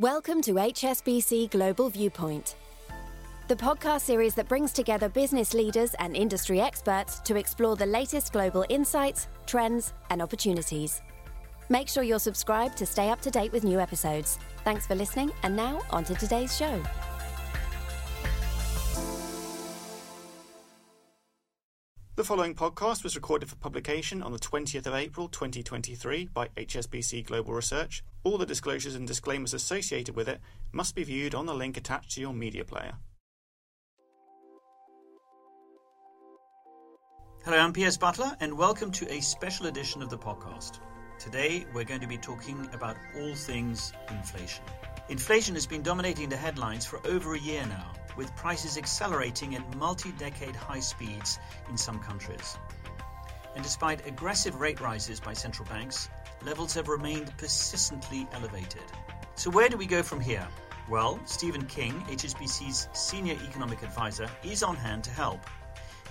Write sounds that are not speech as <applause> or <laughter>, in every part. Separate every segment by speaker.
Speaker 1: Welcome to HSBC Global Viewpoint, the podcast series that brings together business leaders and industry experts to explore the latest global insights, trends, and opportunities. Make sure you're subscribed to stay up to date with new episodes. Thanks for listening, and now on to today's show.
Speaker 2: The following podcast was recorded for publication on the 20th of April 2023 by HSBC Global Research. All the disclosures and disclaimers associated with it must be viewed on the link attached to your media player.
Speaker 3: Hello, I'm Piers Butler, and welcome to a special edition of the podcast. Today, we're going to be talking about all things inflation. Inflation has been dominating the headlines for over a year now with prices accelerating at multi decade high speeds in some countries. And despite aggressive rate rises by central banks, levels have remained persistently elevated. So, where do we go from here? Well, Stephen King, HSBC's senior economic advisor, is on hand to help.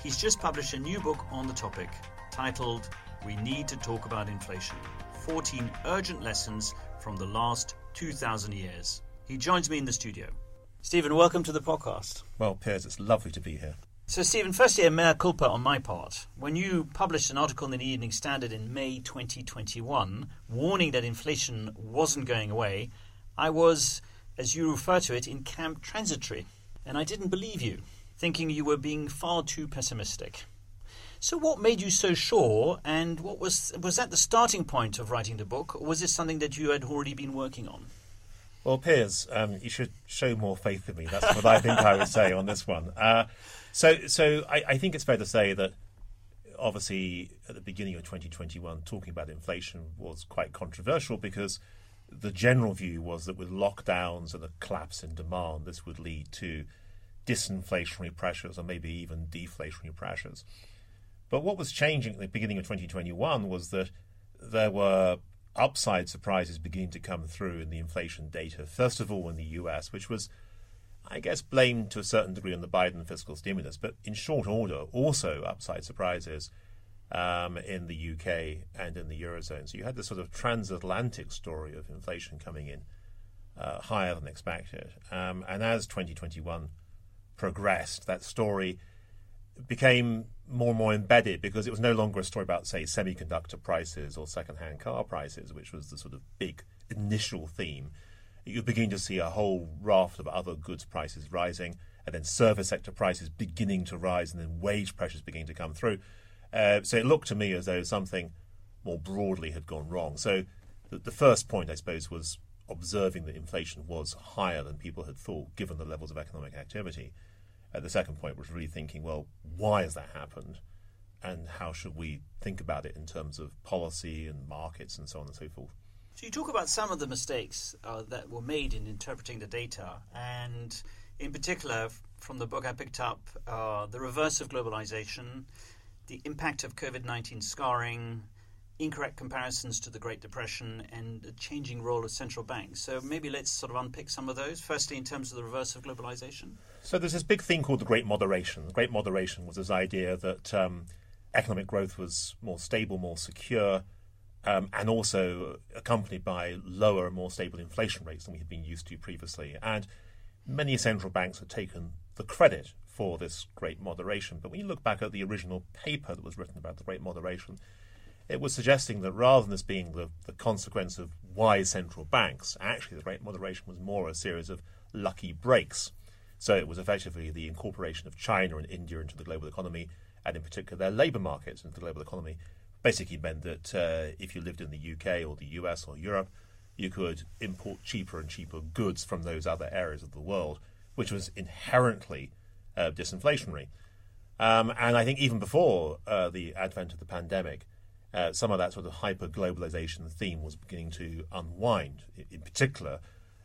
Speaker 3: He's just published a new book on the topic titled We Need to Talk About Inflation 14 Urgent Lessons from the Last 2,000 Years. He joins me in the studio. Stephen, welcome to the podcast.
Speaker 4: Well, Piers, it's lovely to be here.
Speaker 3: So, Stephen, firstly, a mea culpa on my part. When you published an article in the Evening Standard in May 2021 warning that inflation wasn't going away, I was, as you refer to it, in camp transitory. And I didn't believe you, thinking you were being far too pessimistic. So, what made you so sure, and what was was that the starting point of writing the book, or was this something that you had already been working on?
Speaker 4: Well, Piers, um, you should show more faith in me. That's what I think I would say on this one. Uh, so, so I, I, think it's fair to say that obviously at the beginning of 2021, talking about inflation was quite controversial because the general view was that with lockdowns and a collapse in demand, this would lead to disinflationary pressures or maybe even deflationary pressures. But what was changing at the beginning of 2021 was that there were upside surprises beginning to come through in the inflation data. First of all, in the US, which was, I guess, blamed to a certain degree on the Biden fiscal stimulus, but in short order, also upside surprises um, in the UK and in the Eurozone. So you had this sort of transatlantic story of inflation coming in uh, higher than expected. Um, and as 2021 progressed, that story became more and more embedded because it was no longer a story about, say, semiconductor prices or second-hand car prices, which was the sort of big initial theme. You're beginning to see a whole raft of other goods prices rising, and then service sector prices beginning to rise, and then wage pressures beginning to come through. Uh, so it looked to me as though something more broadly had gone wrong. So the, the first point, I suppose, was observing that inflation was higher than people had thought, given the levels of economic activity. Uh, the second point was really thinking, well, why has that happened? And how should we think about it in terms of policy and markets and so on and so forth?
Speaker 3: So, you talk about some of the mistakes uh, that were made in interpreting the data. And in particular, from the book I picked up, uh, the reverse of globalization, the impact of COVID 19 scarring, incorrect comparisons to the Great Depression and the changing role of central banks. So maybe let's sort of unpick some of those. Firstly, in terms of the reverse of globalization.
Speaker 4: So there's this big thing called the Great Moderation. The Great Moderation was this idea that um, economic growth was more stable, more secure, um, and also accompanied by lower and more stable inflation rates than we had been used to previously. And many central banks had taken the credit for this Great Moderation. But when you look back at the original paper that was written about the Great Moderation, it was suggesting that rather than this being the, the consequence of wise central banks, actually the Great Moderation was more a series of lucky breaks. So it was effectively the incorporation of China and India into the global economy, and in particular their labour markets into the global economy, basically meant that uh, if you lived in the UK or the US or Europe, you could import cheaper and cheaper goods from those other areas of the world, which was inherently uh, disinflationary. Um, and I think even before uh, the advent of the pandemic, uh, some of that sort of hyper globalization theme was beginning to unwind. In particular,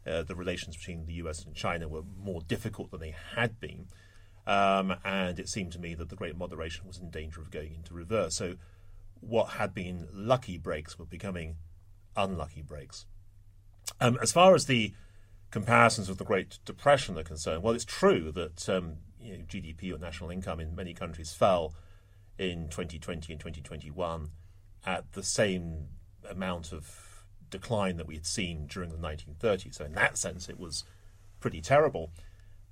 Speaker 4: uh, the relations between the US and China were more difficult than they had been. Um, and it seemed to me that the great moderation was in danger of going into reverse. So, what had been lucky breaks were becoming unlucky breaks. Um, as far as the comparisons with the Great Depression are concerned, well, it's true that um, you know, GDP or national income in many countries fell in 2020 and 2021 at the same amount of decline that we had seen during the 1930s. So, in that sense, it was pretty terrible.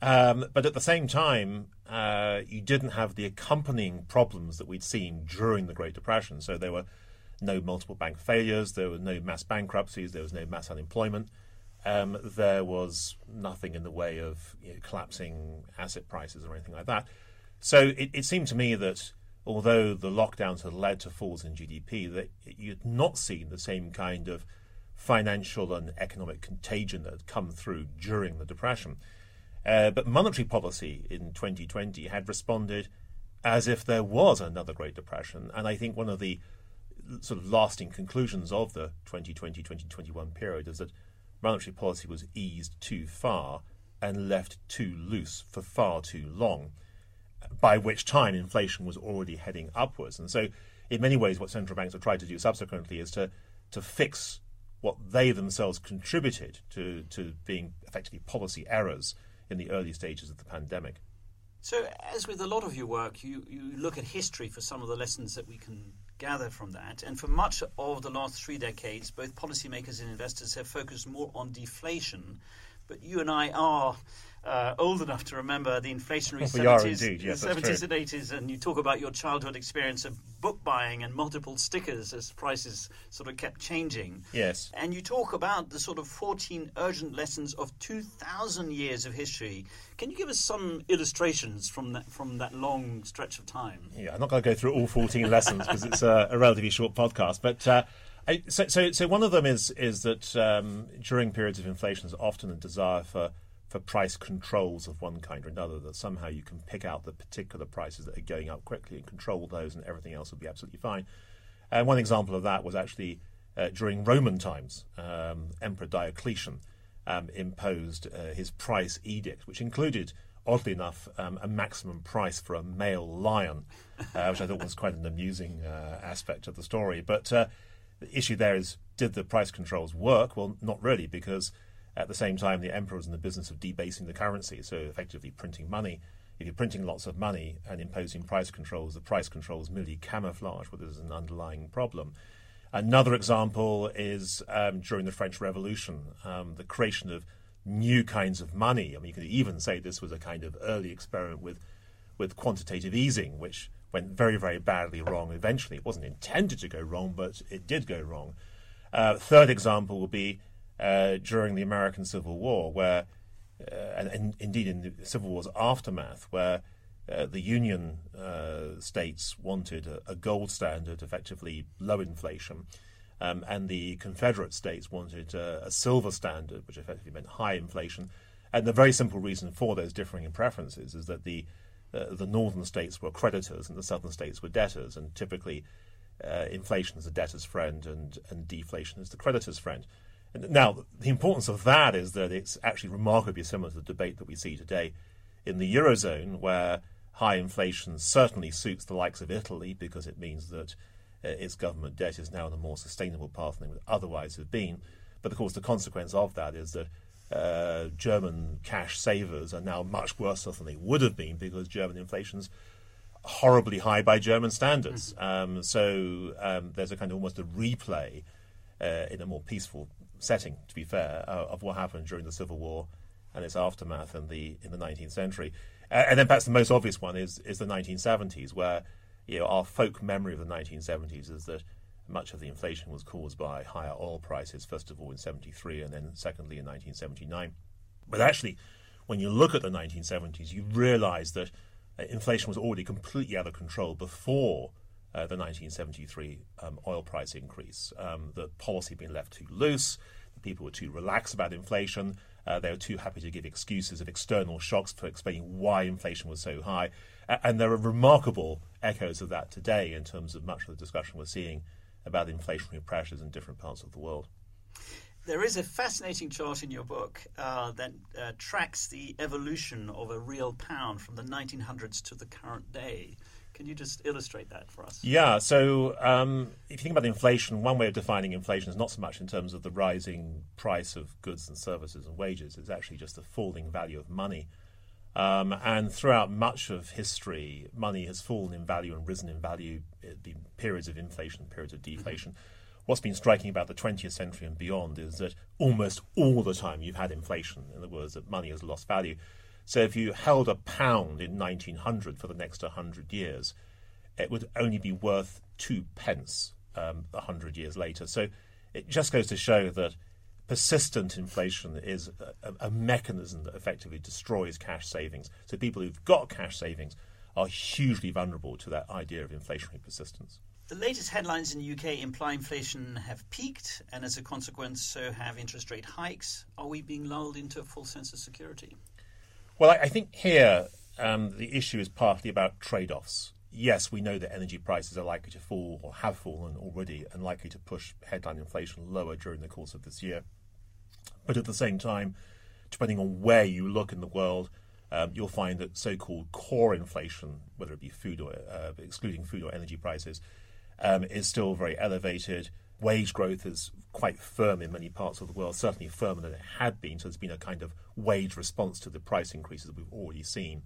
Speaker 4: Um, but at the same time, uh, you didn't have the accompanying problems that we'd seen during the Great Depression. So, there were no multiple bank failures, there were no mass bankruptcies, there was no mass unemployment. Um, there was nothing in the way of you know, collapsing asset prices or anything like that. So it, it, seemed to me that although the lockdowns had led to falls in GDP, that you'd not seen the same kind of financial and economic contagion that had come through during the Depression. Uh, but monetary policy in 2020 had responded as if there was another Great Depression. And I think one of the sort of lasting conclusions of the 2020 2021 period is that monetary policy was eased too far and left too loose for far too long, by which time inflation was already heading upwards. And so, in many ways, what central banks have tried to do subsequently is to, to fix what they themselves contributed to, to being effectively policy errors in the early stages of the pandemic.
Speaker 3: So, as with a lot of your work, you, you look at history for some of the lessons that we can gather from that. And for much of the last three decades, both policymakers and investors have focused more on deflation. But you and I are uh, old enough to remember the inflationary <laughs> 70s,
Speaker 4: indeed, yes,
Speaker 3: 70s and 80s, and you talk about your childhood experience of book buying and multiple stickers as prices sort of kept changing.
Speaker 4: Yes.
Speaker 3: And you talk about the sort of 14 urgent lessons of 2,000 years of history. Can you give us some illustrations from that, from that long stretch of time?
Speaker 4: Yeah, I'm not going to go through all 14 <laughs> lessons because it's a, a, relatively short podcast, but. Uh, I, so, so, so one of them is is that um, during periods of inflation, there's often a desire for for price controls of one kind or another, that somehow you can pick out the particular prices that are going up quickly and control those, and everything else will be absolutely fine. And one example of that was actually uh, during Roman times. Um, Emperor Diocletian um, imposed uh, his price edict, which included, oddly enough, um, a maximum price for a male lion, uh, which I thought was quite an amusing uh, aspect of the story. But uh, the issue there is, did the price controls work? Well, not really, because at the same time, the emperor was in the business of debasing the currency, so effectively printing money. If you're printing lots of money and imposing price controls, the price controls merely camouflage what is an underlying problem. Another example is um, during the French Revolution, um, the creation of new kinds of money. I mean, you could even say this was a kind of early experiment with, with quantitative easing, which went very, very badly wrong eventually. It wasn't intended to go wrong, but it did go wrong. Uh, third example would be uh, during the American Civil War, where, uh, and, and, indeed in the Civil War's aftermath, where uh, the Union uh, states wanted a, a, gold standard, effectively low inflation, um, and the Confederate states wanted a silver standard, which effectively meant high inflation. And the very simple reason for those differing preferences is that the uh, the northern states were creditors and the southern states were debtors, and typically uh, inflation is the debtor's friend and, and deflation is the creditor's friend. Now, the importance of that is that it's actually remarkably similar to the debate that we see today in the Eurozone, where high inflation certainly suits the likes of Italy because it means that uh, its government debt is now on a more sustainable path than it would otherwise have been. But of course, the consequence of that is that uh, German cash savers are now much worse off than they would have been because German inflation's horribly high by German standards. Mm-hmm. Um, so um, there's a kind of almost a replay uh, in a more peaceful setting, to be fair, uh, of what happened during the Civil War and its aftermath in the in the 19th century. Uh, and then perhaps the most obvious one is is the 1970s, where you know our folk memory of the 1970s is that much of the inflation was caused by higher oil prices, first of all in 73 and then secondly in 1979. But actually, when you look at the 1970s, you realize that uh, inflation was already completely out of control before the 1973 um, oil price increase. Um, the policy had been left too loose, people were too relaxed about inflation, uh, they were too happy to give excuses of external shocks for explaining why inflation was so high. and there are remarkable echoes of that today in terms of much of the discussion we're seeing about inflationary pressures in different parts of the world.
Speaker 3: There is a fascinating chart in your book uh, that uh, tracks the evolution of a real pound from the 1900s to the current day. Can you just illustrate that for us?
Speaker 4: Yeah. So, um, if you think about inflation, one way of defining inflation is not so much in terms of the rising price of goods and services and wages. It's actually just the falling value of money. Um, and throughout much of history, money has fallen in value and risen in value. It been periods of inflation, periods of deflation. Mm-hmm. what's been striking about the 20th century and beyond is that almost all the time you've had inflation. In other words, that money has lost value. So if you held a pound in 1900 for the next 100 years, it would only be worth two pence um, 100 years later. So it just goes to show that persistent inflation is a, a, mechanism that effectively destroys cash savings. So people who've got cash savings are hugely vulnerable to that idea of inflationary persistence.
Speaker 3: The latest headlines in the UK imply inflation have peaked, and as a consequence, so have interest rate hikes. Are we being lulled into a false sense of security?
Speaker 4: Well, I, I think here um, the issue is partly about trade offs. Yes, we know that energy prices are likely to fall or have fallen already and likely to push headline inflation lower during the course of this year. But at the same time, depending on where you look in the world, um, you'll find that so called core inflation, whether it be food or uh, excluding food or energy prices, um, is still very elevated. Wage growth is quite firm in many parts of the world, certainly firmer than it had been. So there's been a kind of wage response to the price increases we've already seen.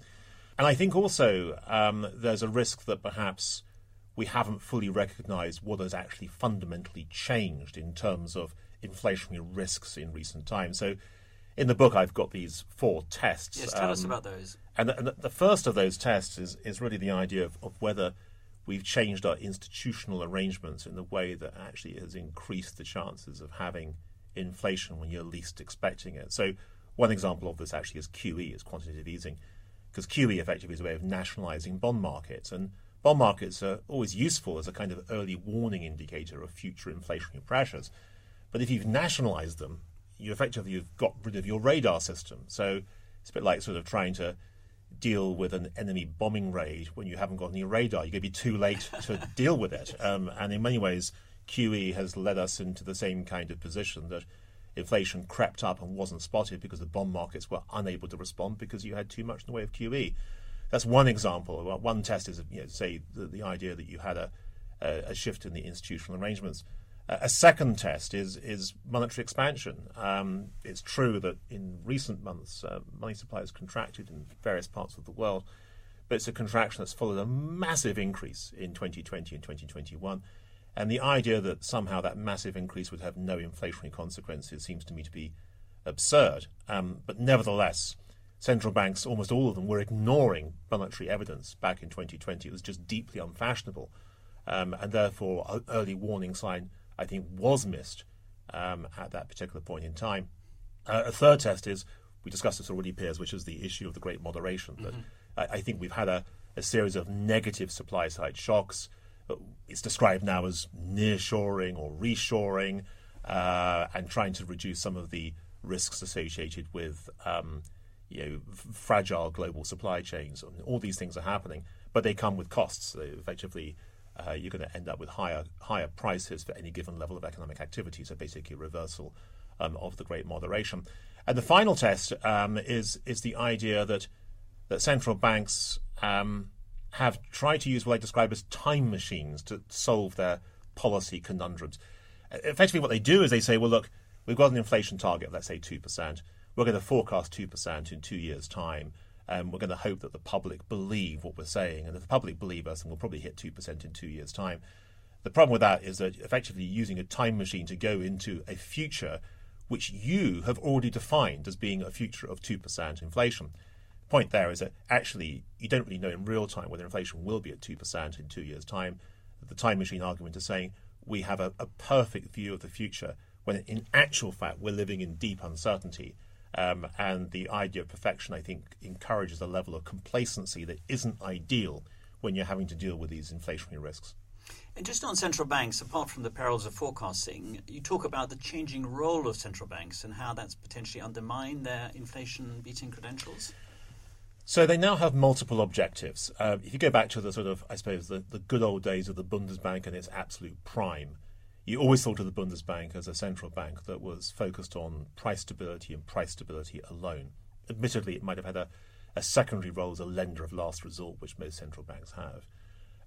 Speaker 4: And I think also um, there's a risk that perhaps we haven't fully recognized what has actually fundamentally changed in terms of inflationary risks in recent times. So in the book, I've got these four tests.
Speaker 3: Yes, tell um, us about those.
Speaker 4: And the, the, first of those tests is, is really the idea of, of whether we've changed our institutional arrangements in a way that actually has increased the chances of having inflation when you're least expecting it. So, one example of this actually is QE, is quantitative easing, because QE effectively is a way of nationalizing bond markets. And bond markets are always useful as a kind of early warning indicator of future inflationary pressures. But if you've nationalized them, you effectively have got rid of your radar system. So it's a bit like sort of trying to deal with an enemy bombing raid when you haven't got any radar. You're going to be too late <laughs> to deal with it. Um, and in many ways, QE has led us into the same kind of position that inflation crept up and wasn't spotted because the bond markets were unable to respond because you had too much in the way of QE. That's one example. One test is, you know, say, the, the idea that you had a, a, a shift in the institutional arrangements. A second test is is monetary expansion. Um, it's true that in recent months, uh, money supply has contracted in various parts of the world, but it's a contraction that's followed a massive increase in 2020 and 2021. And the idea that somehow that massive increase would have no inflationary consequences seems to me to be absurd. Um, but nevertheless, central banks, almost all of them, were ignoring monetary evidence back in 2020. It was just deeply unfashionable. Um, and therefore, an early warning sign I think was missed um, at that particular point in time. Uh, a third test is we discussed this already, Piers, which is the issue of the great moderation. That mm-hmm. I, I, think we've had a, a, series of negative supply side shocks. Uh, it's described now as nearshoring or reshoring, uh, and trying to reduce some of the risks associated with um, you know fragile global supply chains. All these things are happening, but they come with costs. They effectively uh, you're going to end up with higher higher prices for any given level of economic activity. So basically, reversal um, of the great moderation. And the final test um, is is the idea that that central banks um, have tried to use what I describe as time machines to solve their policy conundrums. Effectively, what they do is they say, well, look, we've got an inflation target, let's say two percent. We're going to forecast two percent in two years' time. Um, we're going to hope that the public believe what we're saying, and if the public believe us, then we'll probably hit two percent in two years' time. The problem with that is that effectively using a time machine to go into a future which you have already defined as being a future of two percent inflation. The point there is that actually you don't really know in real time whether inflation will be at two percent in two years' time. The time machine argument is saying we have a, a perfect view of the future when in actual fact we're living in deep uncertainty um, and the idea of perfection, I think, encourages a level of complacency that isn't ideal when you're having to deal with these inflationary risks.
Speaker 3: And just on central banks, apart from the perils of forecasting, you talk about the changing role of central banks and how that's potentially undermined their inflation beating credentials.
Speaker 4: So they now have multiple objectives. Uh, if you go back to the sort of, I suppose, the, the good old days of the Bundesbank and its absolute prime, you always thought of the Bundesbank as a central bank that was focused on price stability and price stability alone. Admittedly, it might have had a, a secondary role as a lender of last resort, which most central banks have.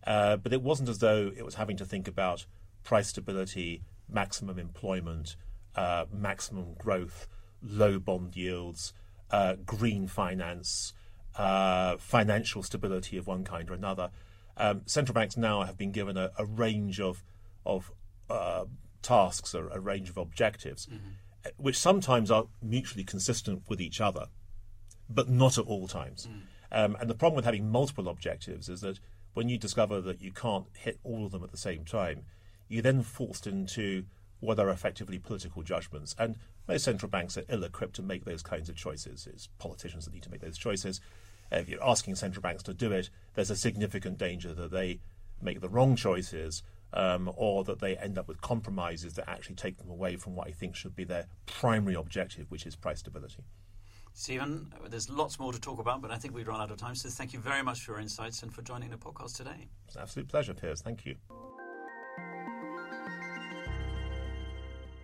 Speaker 4: Uh, but it wasn't as though it was having to think about price stability, maximum employment, uh, maximum growth, low bond yields, uh, green finance, uh, financial stability of one kind or another. Um, central banks now have been given a, a range of of uh, tasks, a, a range of objectives, mm-hmm. which sometimes are mutually consistent with each other, but not at all times. Mm. Um, and the problem with having multiple objectives is that when you discover that you can't hit all of them at the same time, you're then forced into what are effectively political judgments. And most central banks are ill equipped to make those kinds of choices. It's politicians that need to make those choices. If you're asking central banks to do it, there's a significant danger that they make the wrong choices um, or that they end up with compromises that actually take them away from what I think should be their primary objective, which is price stability.
Speaker 3: Stephen, there's lots more to talk about, but I think we've run out of time. So thank you very much for your insights and for joining the podcast today.
Speaker 4: It's an absolute pleasure, Piers. Thank you.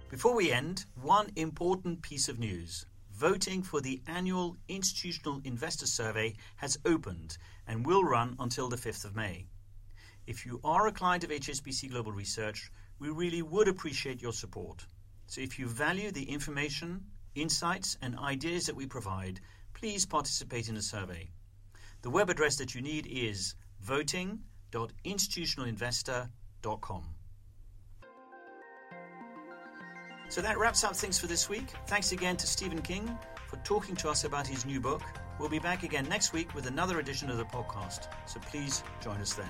Speaker 3: Before we end, one important piece of news. Voting for the annual Institutional Investor Survey has opened and will run until the 5th of May. If you are a client of HSBC Global Research, we really would appreciate your support. So if you value the information, insights, and ideas that we provide, please participate in the survey. The web address that you need is voting.institutionalinvestor.com. So that wraps up things for this week. Thanks again to Stephen King for talking to us about his new book. We'll be back again next week with another edition of the podcast, so please join us then.